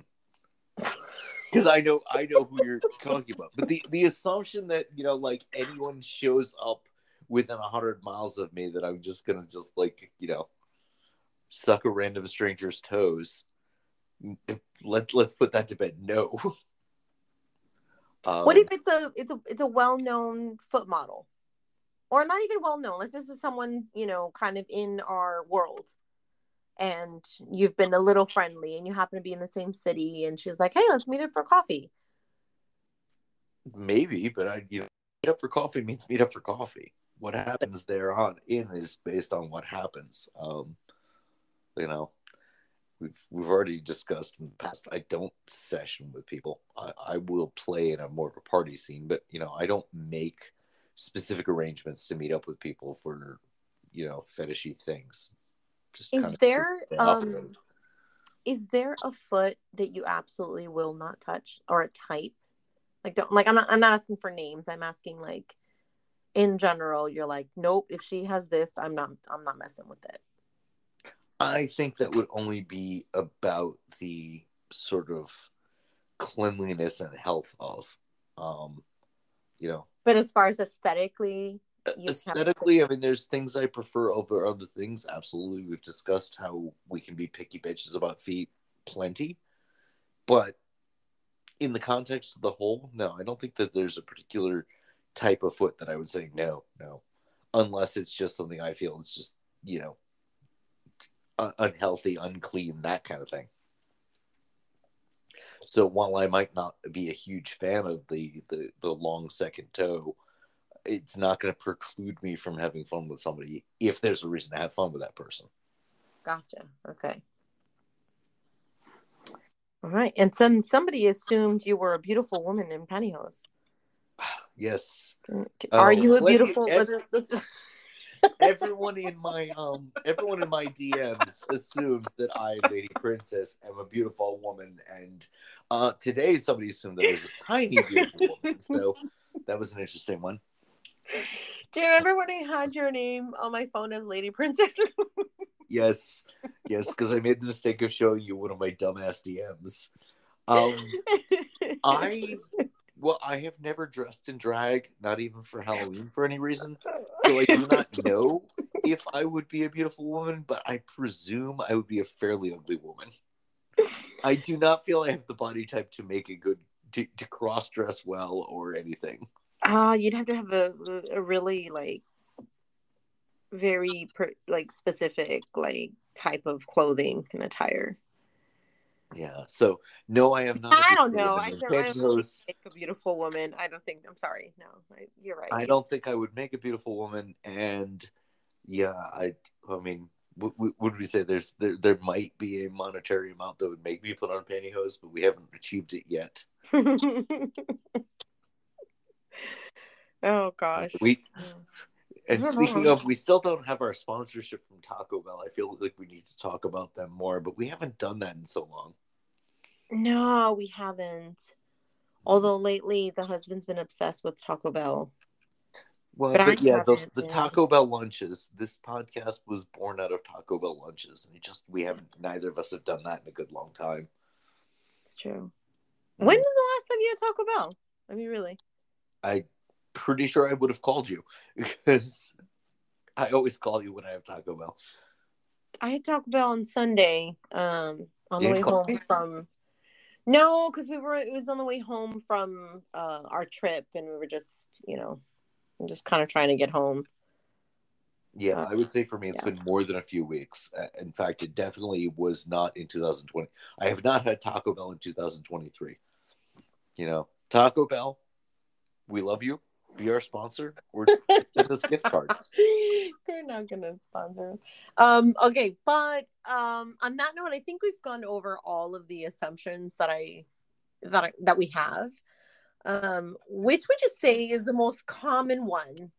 Because I know I know who you're talking about, but the the assumption that you know like anyone shows up within a hundred miles of me that I'm just gonna just like you know suck a random stranger's toes. Let let's put that to bed. No. Um, what if it's a it's a it's a well-known foot model or not even well-known let's just say someone's you know kind of in our world and you've been a little friendly and you happen to be in the same city and she's like hey let's meet up for coffee maybe, but I you know meet up for coffee means meet up for coffee. What happens there on in is based on what happens. Um, you know, we've we've already discussed in the past. I don't session with people. I, I will play in a more of a party scene, but you know, I don't make specific arrangements to meet up with people for you know fetishy things. Just is there um is there a foot that you absolutely will not touch or a type? Like don't like I'm not I'm not asking for names. I'm asking like in general you're like nope if she has this I'm not I'm not messing with it. I think that would only be about the sort of cleanliness and health of um you know. But as far as aesthetically aesthetically i mean there's things i prefer over other things. Absolutely we've discussed how we can be picky bitches about feet plenty. But in the context of the whole no i don't think that there's a particular type of foot that i would say no no. Unless it's just something i feel it's just you know unhealthy unclean that kind of thing so while I might not be a huge fan of the the, the long second toe, it's not going to preclude me from having fun with somebody if there's a reason to have fun with that person. Gotcha. Okay. All right. And then somebody assumed you were a beautiful woman in pantyhose. Yes. Are uh, you a beautiful? Let's, let's everyone in my um everyone in my DMs assumes that I, Lady Princess, am a beautiful woman, and uh today somebody assumed that I was a tiny beautiful woman. So that was an interesting one. Do you remember when I had your name on my phone as Lady Princess? yes, yes, because I made the mistake of showing you one of my dumbass DMs. Um, I well, I have never dressed in drag, not even for Halloween for any reason. So I do not know if I would be a beautiful woman, but I presume I would be a fairly ugly woman. I do not feel I have the body type to make a good to, to cross dress well or anything. Ah, uh, you'd have to have a a really like very per, like specific like type of clothing and attire. Yeah. So no, I am not. I don't know. I don't make a beautiful woman. I don't think. I'm sorry. No, I, you're right. I don't think I would make a beautiful woman, and yeah, I. I mean, w- would we say there's there there might be a monetary amount that would make me put on pantyhose, but we haven't achieved it yet. oh gosh. We and speaking of, we still don't have our sponsorship from Taco Bell. I feel like we need to talk about them more, but we haven't done that in so long. No, we haven't. Although lately the husband's been obsessed with Taco Bell. Well, but yeah, the, the Taco Bell lunches. This podcast was born out of Taco Bell lunches, and just we haven't. Neither of us have done that in a good long time. It's true. When was the last time you had Taco Bell? I mean, really. I pretty sure I would have called you because I always call you when I have Taco Bell. I had Taco Bell on Sunday um, on you the way home me? from. No, because we were. It was on the way home from uh, our trip, and we were just, you know, just kind of trying to get home. Yeah, uh, I would say for me, it's yeah. been more than a few weeks. In fact, it definitely was not in 2020. I have not had Taco Bell in 2023. You know, Taco Bell, we love you be our sponsor or send us gift cards. They're not gonna sponsor. Um, okay, but um, on that note, I think we've gone over all of the assumptions that I that I, that we have. Um, which would you say is the most common one?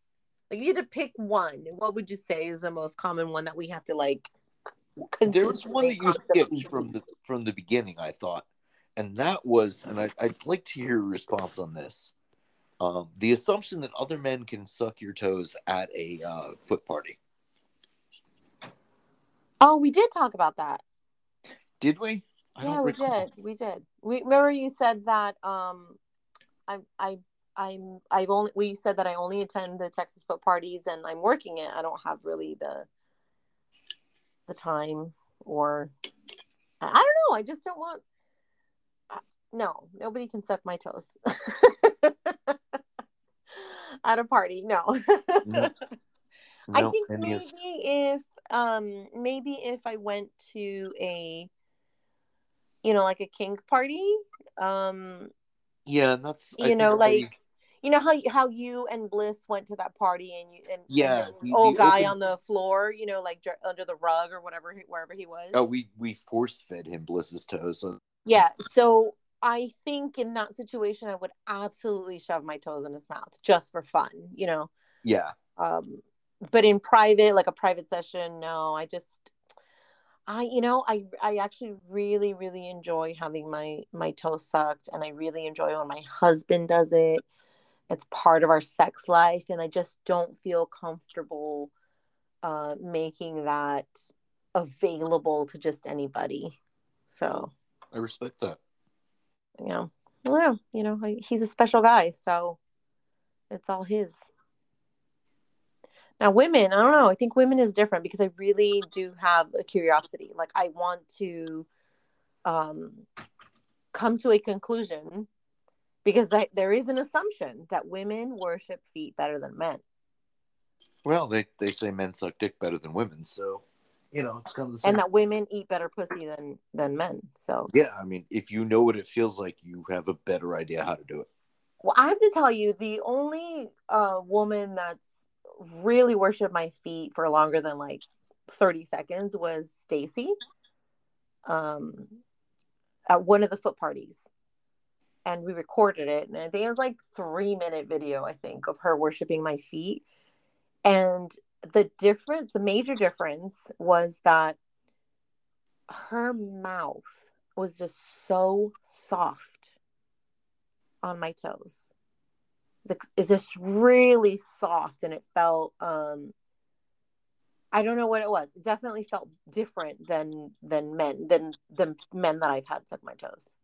Like, you had to pick one. What would you say is the most common one that we have to like? There was one that you skipped from the from the beginning. I thought, and that was, and I, I'd like to hear your response on this um, the assumption that other men can suck your toes at a uh, foot party. Oh, we did talk about that. Did we? I yeah, we did. We did. We remember you said that. Um, I, I, I'm. I've only. We said that I only attend the Texas foot parties, and I'm working it. I don't have really the, the time, or I don't know. I just don't want. No, nobody can suck my toes. at a party. No. no. I think maybe is... if um maybe if I went to a you know like a kink party um yeah that's you know like you... you know how how you and Bliss went to that party and you and yeah and the, old the guy open... on the floor you know like under the rug or whatever wherever he was oh we we force fed him Bliss's toes so yeah so I think in that situation, I would absolutely shove my toes in his mouth just for fun, you know. Yeah. Um, but in private, like a private session, no. I just, I, you know, I, I actually really, really enjoy having my my toes sucked, and I really enjoy when my husband does it. It's part of our sex life, and I just don't feel comfortable uh, making that available to just anybody. So I respect that. Yeah, well, you know, he's a special guy, so it's all his. Now, women, I don't know. I think women is different because I really do have a curiosity. Like, I want to um, come to a conclusion because I, there is an assumption that women worship feet better than men. Well, they, they say men suck dick better than women, so you know it's kind of the same. And that women eat better pussy than than men. So yeah, I mean, if you know what it feels like, you have a better idea how to do it. Well, I have to tell you, the only uh, woman that's really worshipped my feet for longer than like 30 seconds was Stacy. Um, at one of the foot parties and we recorded it and i think it was like three minute video i think of her worshiping my feet and the difference, the major difference was that her mouth was just so soft on my toes. It's just really soft and it felt um I don't know what it was. It definitely felt different than than men than the men that I've had suck my toes.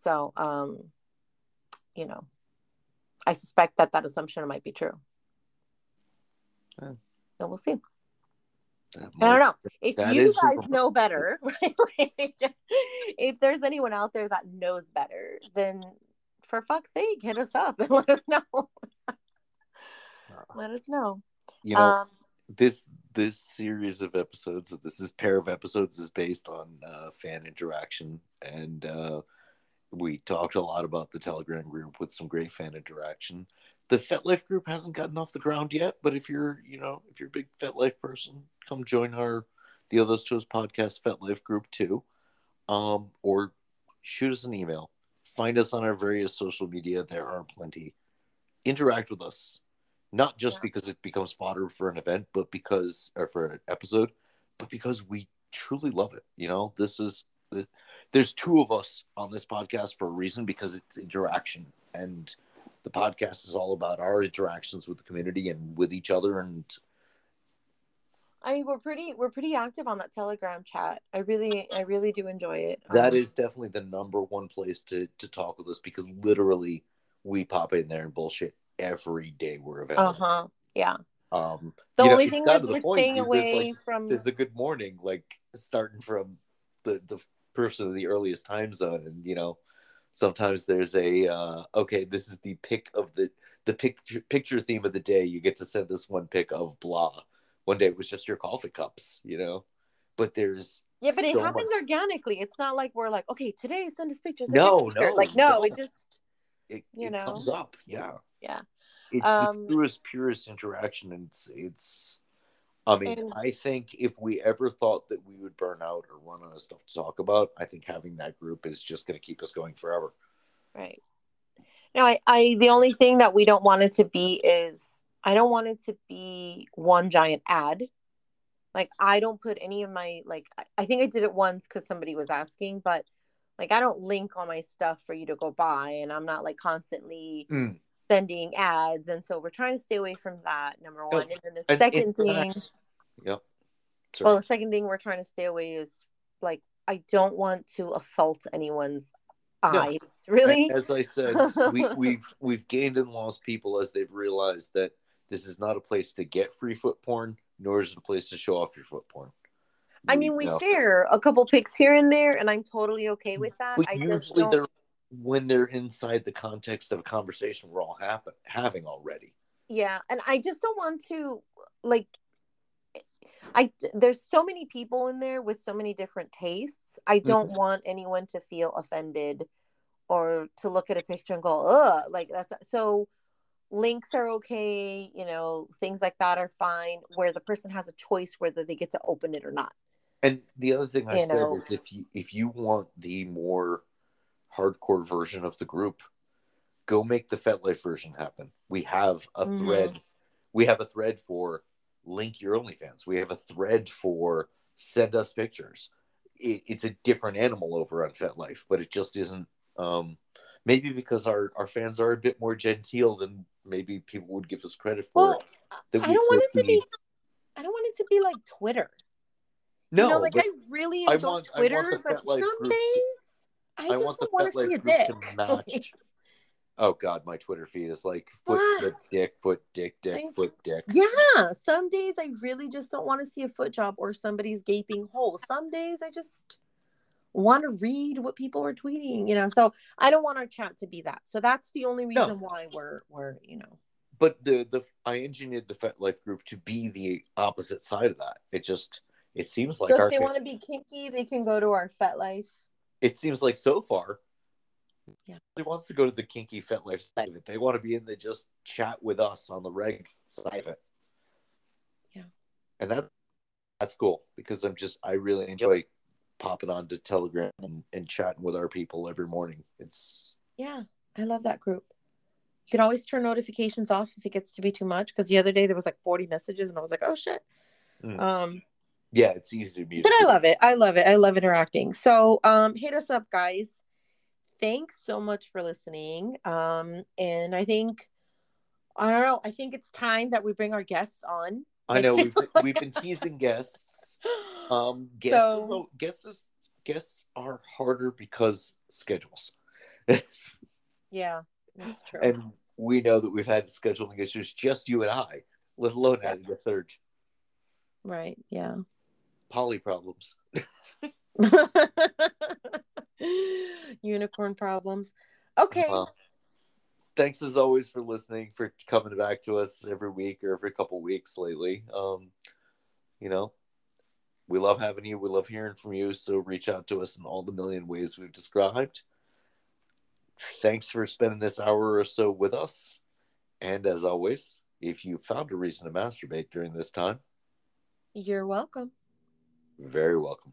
So um you know, I suspect that that assumption might be true. So we'll see. I don't know if you guys know better. Right? if there's anyone out there that knows better, then for fuck's sake, hit us up and let us know. let us know. You know, um, this this series of episodes, this is pair of episodes, is based on uh, fan interaction, and uh, we talked a lot about the Telegram group with some great fan interaction the FetLife group hasn't gotten off the ground yet, but if you're, you know, if you're a big FetLife person, come join our All Those Toes podcast FetLife group too, um, or shoot us an email. Find us on our various social media. There are plenty. Interact with us, not just yeah. because it becomes fodder for an event, but because or for an episode, but because we truly love it. You know, this is there's two of us on this podcast for a reason because it's interaction and the podcast is all about our interactions with the community and with each other and I mean, we're pretty we're pretty active on that Telegram chat. I really I really do enjoy it. That um, is definitely the number one place to to talk with us because literally we pop in there and bullshit every day we're available. Uh huh. Yeah. Um, the only know, thing is we're point, staying away like, from. There's a good morning, like starting from the the person of the earliest time zone, and you know, sometimes there's a uh, okay this is the pick of the the picture picture theme of the day you get to send this one pick of blah. One day it was just your coffee cups you know? But there's yeah but so it happens much... organically it's not like we're like okay today send us pictures no no like no, no, it just it, you it know? comes up yeah. Yeah. It's um, the truest purest interaction and it's it's I mean, and, I think if we ever thought that we would burn out or run out of stuff to talk about, I think having that group is just going to keep us going forever. Right. No, I, I, the only thing that we don't want it to be is I don't want it to be one giant ad. Like, I don't put any of my, like, I think I did it once because somebody was asking, but like, I don't link all my stuff for you to go buy, and I'm not like constantly. Mm sending ads and so we're trying to stay away from that number one and then the and second thing yep Sorry. well the second thing we're trying to stay away is like i don't want to assault anyone's eyes no. really as i said we, we've we've gained and lost people as they've realized that this is not a place to get free foot porn nor is it a place to show off your foot porn I mean, we share a couple pics here and there, and I'm totally okay with that. I usually they're when they're inside the context of a conversation we're all happen, having already. Yeah, and I just don't want to like I there's so many people in there with so many different tastes. I don't mm-hmm. want anyone to feel offended or to look at a picture and go, "Ugh," like that's so links are okay, you know, things like that are fine where the person has a choice whether they get to open it or not. And the other thing I you said know. is if you if you want the more hardcore version of the group. Go make the FetLife version happen. We have a Mhm. thread. We have a thread for link your OnlyFans. We have a thread for send us pictures. It, it's a different animal over on FetLife, but it just isn't. Um, maybe because our, our fans are a bit more genteel than maybe people would give us credit for. Well, that I don't want it to be. I don't want it to be like Twitter. No, you know, like I really I enjoy want- Twitter, but FetLife some days I I just want the don't want to FetLife see a group dick. to match. oh God, my Twitter feed is like foot, foot, dick, foot, dick, dick, Thank foot, dick. yeah, some days I really just don't want to see a foot job or somebody's gaping hole. Some days I just want to read what people are tweeting, you know. So I don't want our chat to be that. So that's the only No. reason why we're we're you know. But the the I engineered the FetLife group to be the opposite side of that. It just it seems like so our if they want to be kinky, they can go to our FetLife. It seems like so far. Yeah. He wants to go to the kinky FetLife side of it. They want to be in the just chat with us on the reg side of it. Yeah. And that that's cool because I'm just I really enjoy popping on to Telegram and, and chatting with our people every morning. It's Yeah, I love that group. You can always turn notifications off if it gets to be too much. Because the other day there was like 40 messages, and I was like, "Oh shit." Mm. Um, yeah, it's easy to mute. but I love it. I love it. I love interacting. So, um, hit us up, guys. Thanks so much for listening. Um, and I think I don't know. I think it's time that we bring our guests on. I know we've we've been teasing guests. Um, guests, So- guests, guests are harder because schedules, yeah, that's true. and we know that we've had scheduling issues. Just you and I, let alone adding a third. right. Yeah. Poly problems. Unicorn problems. Okay. Uh, thanks as always for listening, for coming back to us every week or every couple weeks lately. Um, you know, we love having you. We love hearing from you. So reach out to us in all the million ways we've described. Thanks for spending this hour or so with us. And as always, if you found a reason to masturbate during this time, You're welcome. Very welcome.